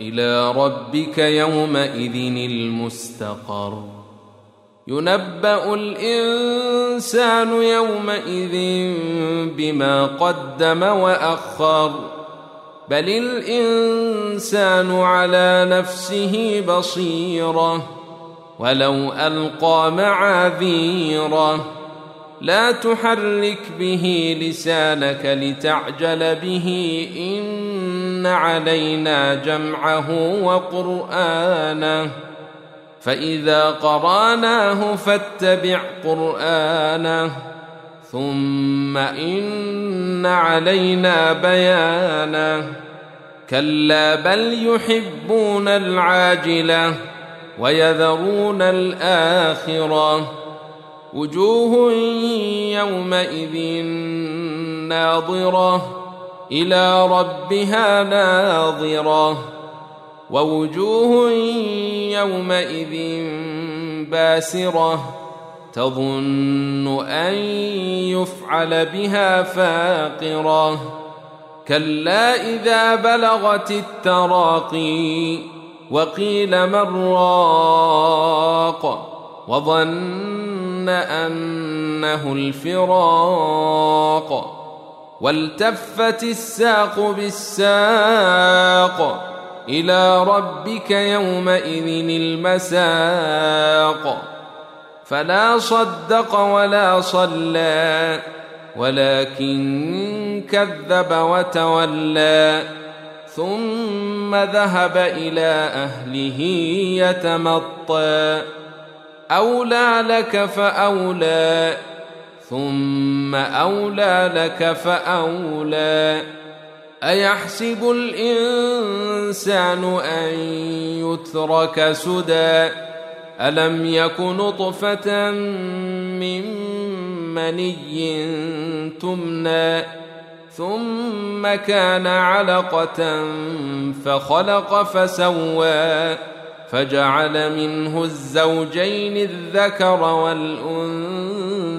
إلى ربك يومئذ المستقر. ينبأ الإنسان يومئذ بما قدم وأخر. بل الإنسان على نفسه بصيرة ولو ألقى معاذيره. لا تحرك به لسانك لتعجل به إن علينا جمعه وقرانه فاذا قراناه فاتبع قرانه ثم ان علينا بيانه كلا بل يحبون العاجله ويذرون الاخره وجوه يومئذ ناظره إلى ربها ناظرة ووجوه يومئذ باسرة تظن أن يفعل بها فاقرة كلا إذا بلغت التراقي وقيل من راق وظن أنه الفراق والتفت الساق بالساق إلى ربك يومئذ المساق. فلا صدق ولا صلى ولكن كذب وتولى. ثم ذهب إلى أهله يتمطى. أولى لك فأولى. ثم اولى لك فاولى ايحسب الانسان ان يترك سدى الم يك نطفه من مني تمنى ثم كان علقه فخلق فسوى فجعل منه الزوجين الذكر والانثى